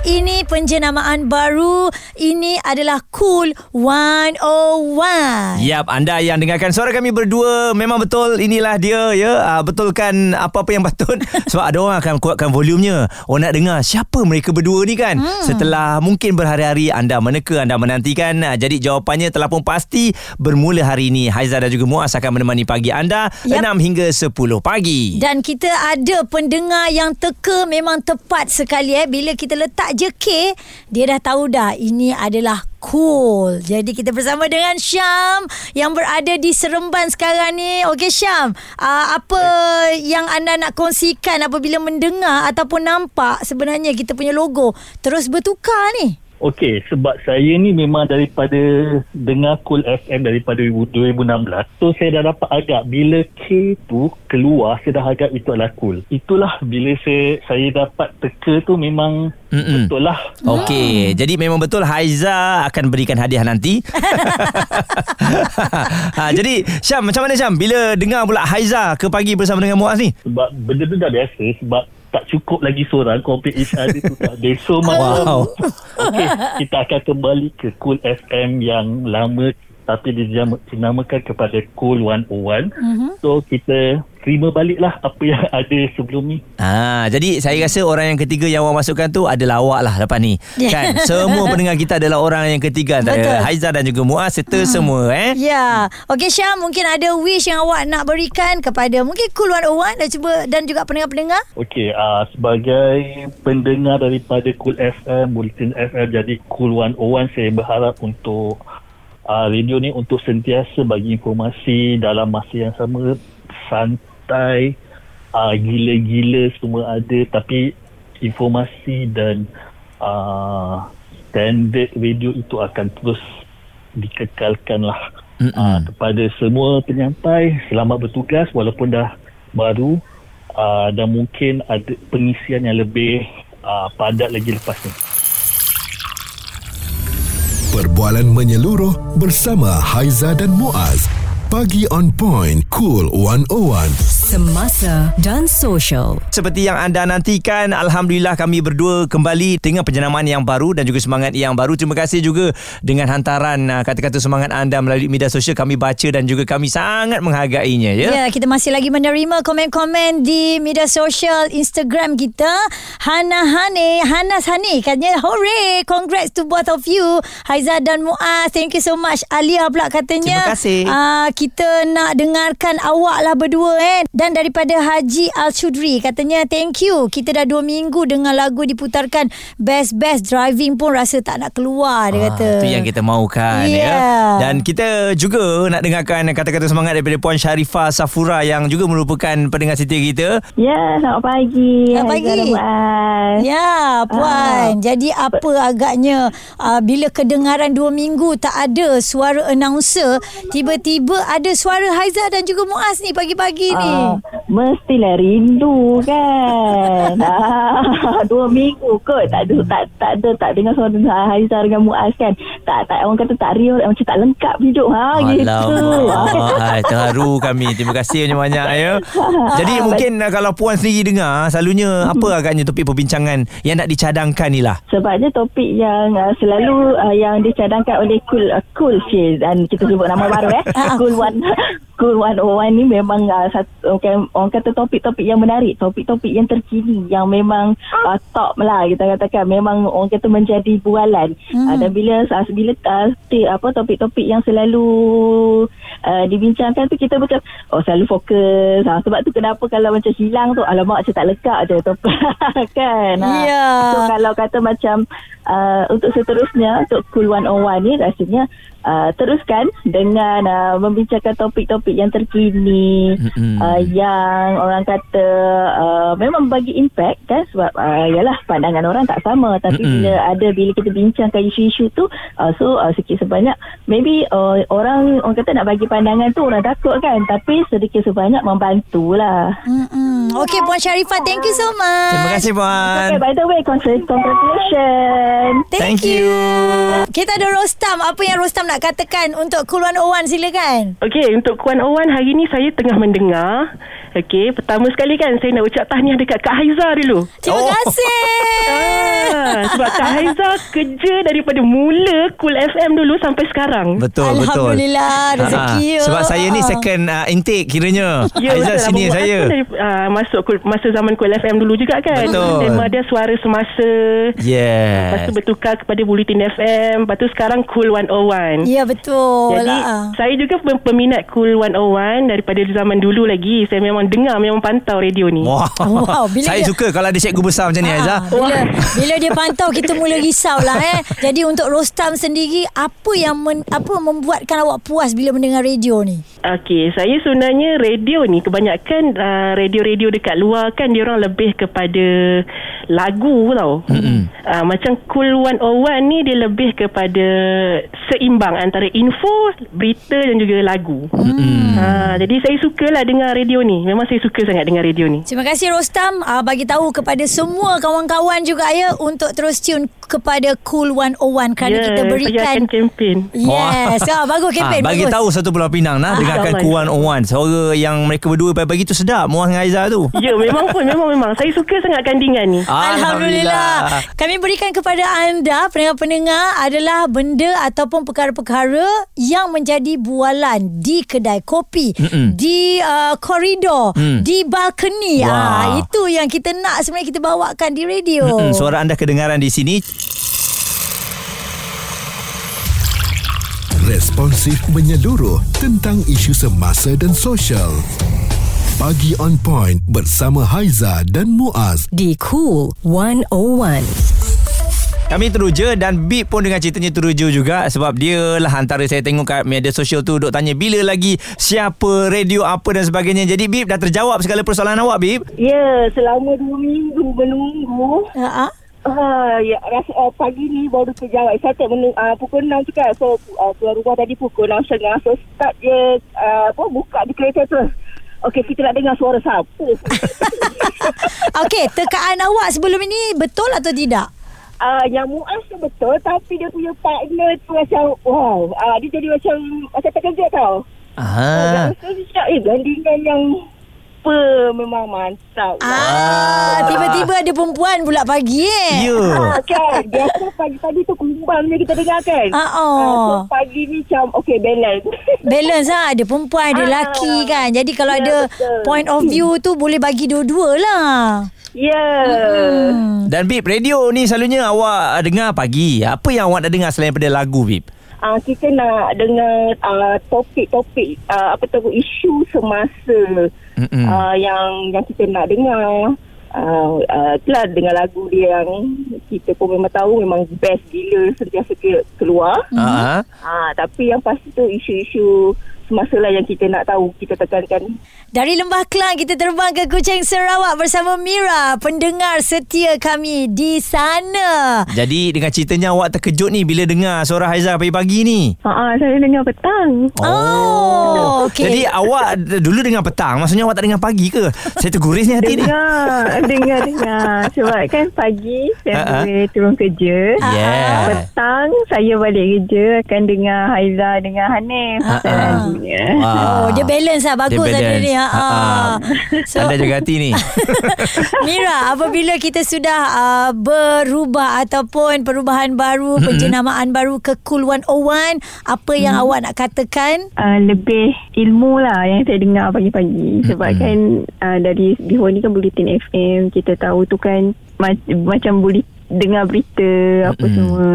Ini penjenamaan baru. Ini adalah Cool 101. Yap, anda yang dengarkan suara kami berdua memang betul inilah dia ya. Uh, betulkan apa-apa yang patut sebab ada orang akan kuatkan volumenya. Orang nak dengar siapa mereka berdua ni kan. Hmm. Setelah mungkin berhari-hari anda meneka, anda menantikan. Uh, jadi jawapannya telah pun pasti bermula hari ini. Haiza dan juga Muaz akan menemani pagi anda yep. 6 hingga 10 pagi. Dan kita ada pendengar yang teka memang tepat sekali eh bila kita letak je K, dia dah tahu dah ini adalah cool. Jadi kita bersama dengan Syam yang berada di Seremban sekarang ni. Okey Syam, uh, apa yang anda nak kongsikan apabila mendengar ataupun nampak sebenarnya kita punya logo terus bertukar ni? Okey, sebab saya ni memang daripada dengar Cool FM daripada 2016. So, saya dah dapat agak bila K tu keluar, saya dah agak itu adalah Cool. Itulah bila saya saya dapat teka tu memang Mm-mm. betul lah. Okey, hmm. jadi memang betul Haiza akan berikan hadiah nanti. ha, jadi, Syam, macam mana Syam? Bila dengar pula Haiza ke pagi bersama dengan Muaz ni? Sebab benda tu dah biasa. Sebab tak cukup lagi seorang compare each other tu tak ada so macam wow. okay, kita akan kembali ke Cool FM yang lama tapi dinamakan kepada Cool 101 uh-huh. so kita terima baliklah apa yang ada sebelum ni. Ah, jadi saya rasa orang yang ketiga yang awak masukkan tu adalah awak lah lepas ni. Yeah. Kan? Semua pendengar kita adalah orang yang ketiga antara Haiza dan juga Muaz serta hmm. semua eh. Ya. Yeah. Okey Syam, mungkin ada wish yang awak nak berikan kepada mungkin Cool 101 dan cuba dan juga pendengar-pendengar? Okey, uh, sebagai pendengar daripada Cool FM, Bulletin FM jadi Cool 101 saya berharap untuk uh, radio ni untuk sentiasa bagi informasi dalam masa yang sama santai uh, gila-gila semua ada tapi informasi dan uh, standard radio itu akan terus dikekalkan lah uh, kepada semua penyampai selamat bertugas walaupun dah baru. Uh, dan mungkin ada pengisian yang lebih uh, padat lagi lepas ni. Perbualan menyeluruh bersama Haiza dan Muaz. Pagi on point, cool 101 semasa dan social. Seperti yang anda nantikan, Alhamdulillah kami berdua kembali dengan penjenamaan yang baru dan juga semangat yang baru. Terima kasih juga dengan hantaran uh, kata-kata semangat anda melalui media sosial. Kami baca dan juga kami sangat menghargainya. Ya, ya kita masih lagi menerima komen-komen di media sosial Instagram kita. Hana Hane, Hana Hane katanya, hooray, congrats to both of you. Haiza dan Muaz, thank you so much. Alia pula katanya. Terima kasih. Uh, kita nak dengarkan awak lah berdua eh. Dan daripada Haji Al-Chudri katanya thank you. Kita dah dua minggu dengan lagu diputarkan best-best driving pun rasa tak nak keluar dia ah, kata. Itu yang kita mahukan yeah. ya. Dan kita juga nak dengarkan kata-kata semangat daripada Puan Sharifah Safura yang juga merupakan pendengar setia kita. Ya, selamat pagi. Selamat pagi. Ya, Puan. Ah. Jadi apa agaknya uh, bila kedengaran dua minggu tak ada suara announcer, tiba-tiba ada suara Haiza dan juga Muaz ni pagi-pagi ni. Ah. Mestilah rindu kan. Ah, Dua minggu kot. Tak ada tak, tak ada tak dengar suara Haizah dengan Muaz kan. Tak tak orang kata tak real Macam tak lengkap hidup. Ha, Alamak. Gitu. Hai, Terharu kami. Terima kasih banyak-banyak ya. Jadi mungkin uh, Kalau Puan sendiri dengar Selalunya Apa agaknya topik perbincangan Yang nak dicadangkan ni lah? Sebabnya topik yang uh, Selalu uh, Yang dicadangkan oleh Cool uh, Cool Shade Dan kita sebut nama baru eh. Cool One Cool 101 ni memang uh, satu, okay, orang kata topik-topik yang menarik, topik-topik yang terkini yang memang uh, top lah kita katakan memang orang kata menjadi bualan. Hmm. Uh, dan bila uh, bila uh, apa topik-topip yang selalu uh, dibincangkan tu kita macam oh selalu fokus. Uh, sebab tu kenapa kalau macam hilang tu alamak macam tak lekat je topik kan. Yeah. So kalau kata macam uh, untuk seterusnya untuk Cool 101 ni rasanya uh, teruskan dengan uh, membincangkan topik-topik yang terkini mm-hmm. uh, yang orang kata uh, memang bagi impact kan sebab uh, yalah pandangan orang tak sama tapi mm-hmm. bila ada bila kita bincangkan isu-isu tu uh, so uh, sikit sebanyak maybe uh, orang orang kata nak bagi pandangan tu orang takut kan tapi sedikit sebanyak membantulah mm-hmm. Okay Puan Sharifah thank you so much terima kasih Puan okay by the way congratulations thank, thank you. you kita ada Rostam apa yang Rostam nak katakan untuk Cool 101 silakan. Okey, untuk Kuan Owan hari ni saya tengah mendengar. Okey, pertama sekali kan saya nak ucap tahniah dekat Kak Haiza dulu. Terima Oh. kasih. Ah, sebab Kak Haiza kerja daripada mula Cool FM dulu sampai sekarang. Betul betul. Alhamdulillah, rezeki Ah, ya. Sebab saya ni second uh, intake kiranya. Ya, betul. senior Abang saya. Dari, uh, masuk Cool- masa zaman Cool FM dulu juga kan. Betul. Tema dia suara semasa. Yes. Lepas tu bertukar kepada Bulletin FM. Lepas tu sekarang Cool 101. Ya betul. Jadi Ah. saya juga pem- peminat Cool 101 daripada zaman dulu lagi. Saya memang dengar, memang pantau radio ni. Wah. Wow, bila saya dia- suka kalau ada cikgu besar macam ni Ah, Aizah. bila, bila dia pantau kita mula risau lah eh. Jadi untuk Rostam sendiri apa yang men, apa membuatkan awak puas bila mendengar radio ni? Okey, saya sebenarnya radio ni kebanyakan uh, radio-radio dekat luar kan dia orang lebih kepada lagu tau. Mm-hmm. Uh, macam Cool 101 ni dia lebih kepada seimbang antara info, berita dan juga lagu. Mm-hmm. Uh, jadi saya sukalah dengar radio ni. Memang saya suka sangat dengar radio ni. Terima kasih Rostam uh, bagi tahu kepada semua kawan-kawan juga ya untuk terus tune kepada Cool 101 kerana Ya, kita saya berikan akan kempen. Yes, ah, bagus kempen Ah, bagi bagus. tahu satu Pulau Pinang nah Dengarkan. Kuan Owan. Suara yang mereka berdua pagi-pagi tu sedap Muaz dengan Aizah tu. Ya, memang pun, memang memang. Saya suka sangat kandingan ni. Alhamdulillah. Kami berikan kepada anda pendengar-pendengar adalah benda ataupun perkara-perkara yang menjadi bualan di kedai kopi, Mm-mm. di uh, koridor, Mm. di balkoni. Wah. Ah itu yang kita nak sebenarnya kita bawakan di radio. Mm-mm, suara anda kedengaran di sini. Responsif menyeluruh tentang isu semasa dan sosial. Pagi on point bersama Haiza dan Muaz. di Cool 101. Kami teruja dan Bip pun dengan ceritanya teruja juga sebab dia lah antara saya tengok kat media sosial tu duk tanya bila lagi siapa radio apa dan sebagainya. Jadi Bip dah terjawab segala persoalan awak Bip. Ya, selama dua minggu menunggu. Ha ah. Ah, ya, rasa, uh, pagi ni baru terjawab. Saya tak menung, uh, pukul 6 tu kan. So, uh, keluar rumah tadi pukul 6.30. So, start je uh, apa, buka di kereta tu. Okey, kita nak dengar suara siapa. Okey, tekaan awak sebelum ini betul atau tidak? uh, yang Muaz tu betul. Tapi dia punya partner tu macam, wow. Uh, dia jadi macam, macam terkejut tau. Ah. Uh, so, dia cakap, eh, gandingan yang apa memang mantap. Ah, tiba-tiba ada perempuan pula pagi eh. Ya. Ah, kan Biasa pagi-pagi tu kumbang je kita dengar kan Ah, oh. Ah, So pagi ni macam Okay balance Balance lah Ada perempuan Ada Ah. lelaki kan Jadi kalau Ya, ada betul. Point of view tu Boleh bagi dua-dua lah Ya hmm. Dan Bip, radio ni selalunya awak dengar pagi. Apa yang awak nak dengar selain daripada lagu Bip? Ah, Kita nak dengar ah, Topik-topik ah, Apa tu Isu semasa Mm-mm. ah, Yang Yang kita nak dengar Uh, uh, itulah dengan lagu dia yang kita pun memang tahu memang best gila sentiasa ke, keluar. Ah. Ah, tapi yang pasti tu isu-isu semasa lah yang kita nak tahu kita tekankan Dari Lembah Kelang Kita terbang ke Kuching Sarawak Bersama Mira Pendengar setia kami Di sana Jadi dengan ceritanya awak terkejut ni bila dengar suara Haizah pagi-pagi ni. Ah, saya dengar petang. Oh, okey. Jadi awak dulu dengar petang, maksudnya awak tak dengar pagi ke? Saya terguris ni hati ni. Dengar, dengar, dengar. Sebab kan pagi saya ha. boleh turun kerja. Yeah. Petang saya balik kerja akan dengar Haiza dengan Hanif. Ha, Pasal ha. lagunya. Oh, dia balance lah Bagus Dia ada balance. ni ha. So, Anda jaga hati ni. Mira, apabila kita sudah uh, berubah ataupun perubahan baru, mm-hmm. penjenamaan baru ke Cool 101, apa yang Hmm. awak nak katakan? Uh, lebih ilmu lah yang saya dengar pagi-pagi. Sebab kan uh, dari before ni kan Bulletin FM kita tahu tu kan ma- macam boleh dengar berita apa Mm-mm. semua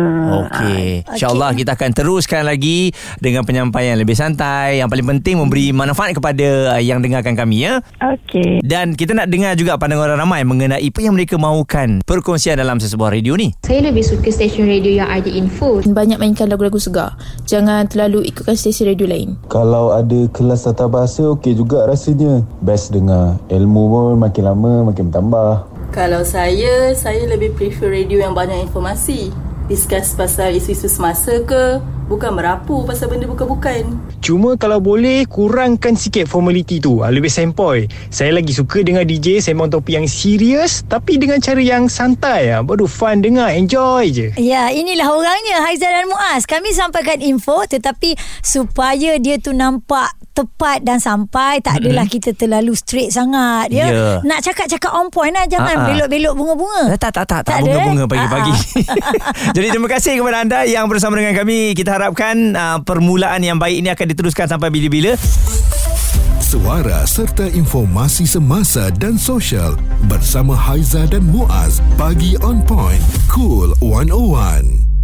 Okey. Ah, InsyaAllah okey. kita akan teruskan lagi dengan penyampaian yang lebih santai. Yang paling penting memberi manfaat kepada uh, yang dengarkan kami ya. Ah, Okey Dan kita nak dengar juga pandangan orang ramai mengenai apa yang mereka mahukan perkongsian dalam sesebuah radio ni. Saya lebih suka stesen radio yang ada info. Banyak mainkan lagu-lagu segar. Jangan terlalu ikutkan stesen radio lain. Kalau ada kelas tata bahasa okey juga rasanya. Best dengar. Ilmu pun makin lama makin bertambah. Kalau saya, saya lebih prefer radio yang banyak informasi. Discuss pasal isu-isu semasa ke, Bukan merapu pasal benda bukan-bukan. Cuma kalau boleh kurangkan sikit formality tu. Ah, Lebih sempoi. Saya lagi suka dengar DJ sembang topik yang serius tapi dengan cara yang santai. ah. Baru fun dengar, enjoy je. Ya, inilah orangnya Haizal dan Muaz. Kami sampaikan info tetapi supaya dia tu nampak tepat dan sampai tak adalah kita terlalu straight sangat ya. Ya. Nak cakap-cakap on point lah jangan ah. belok-belok bunga-bunga. Eh, Tak, tak, tak. Tak, Tak ada, bunga-bunga eh? pagi-pagi. Jadi terima kasih kepada anda yang bersama dengan kami. Kita harapkan uh, permulaan yang baik ini akan diteruskan sampai bila-bila. Suara serta informasi semasa dan sosial bersama Haiza dan Muaz. Pagi on point. Cool 101.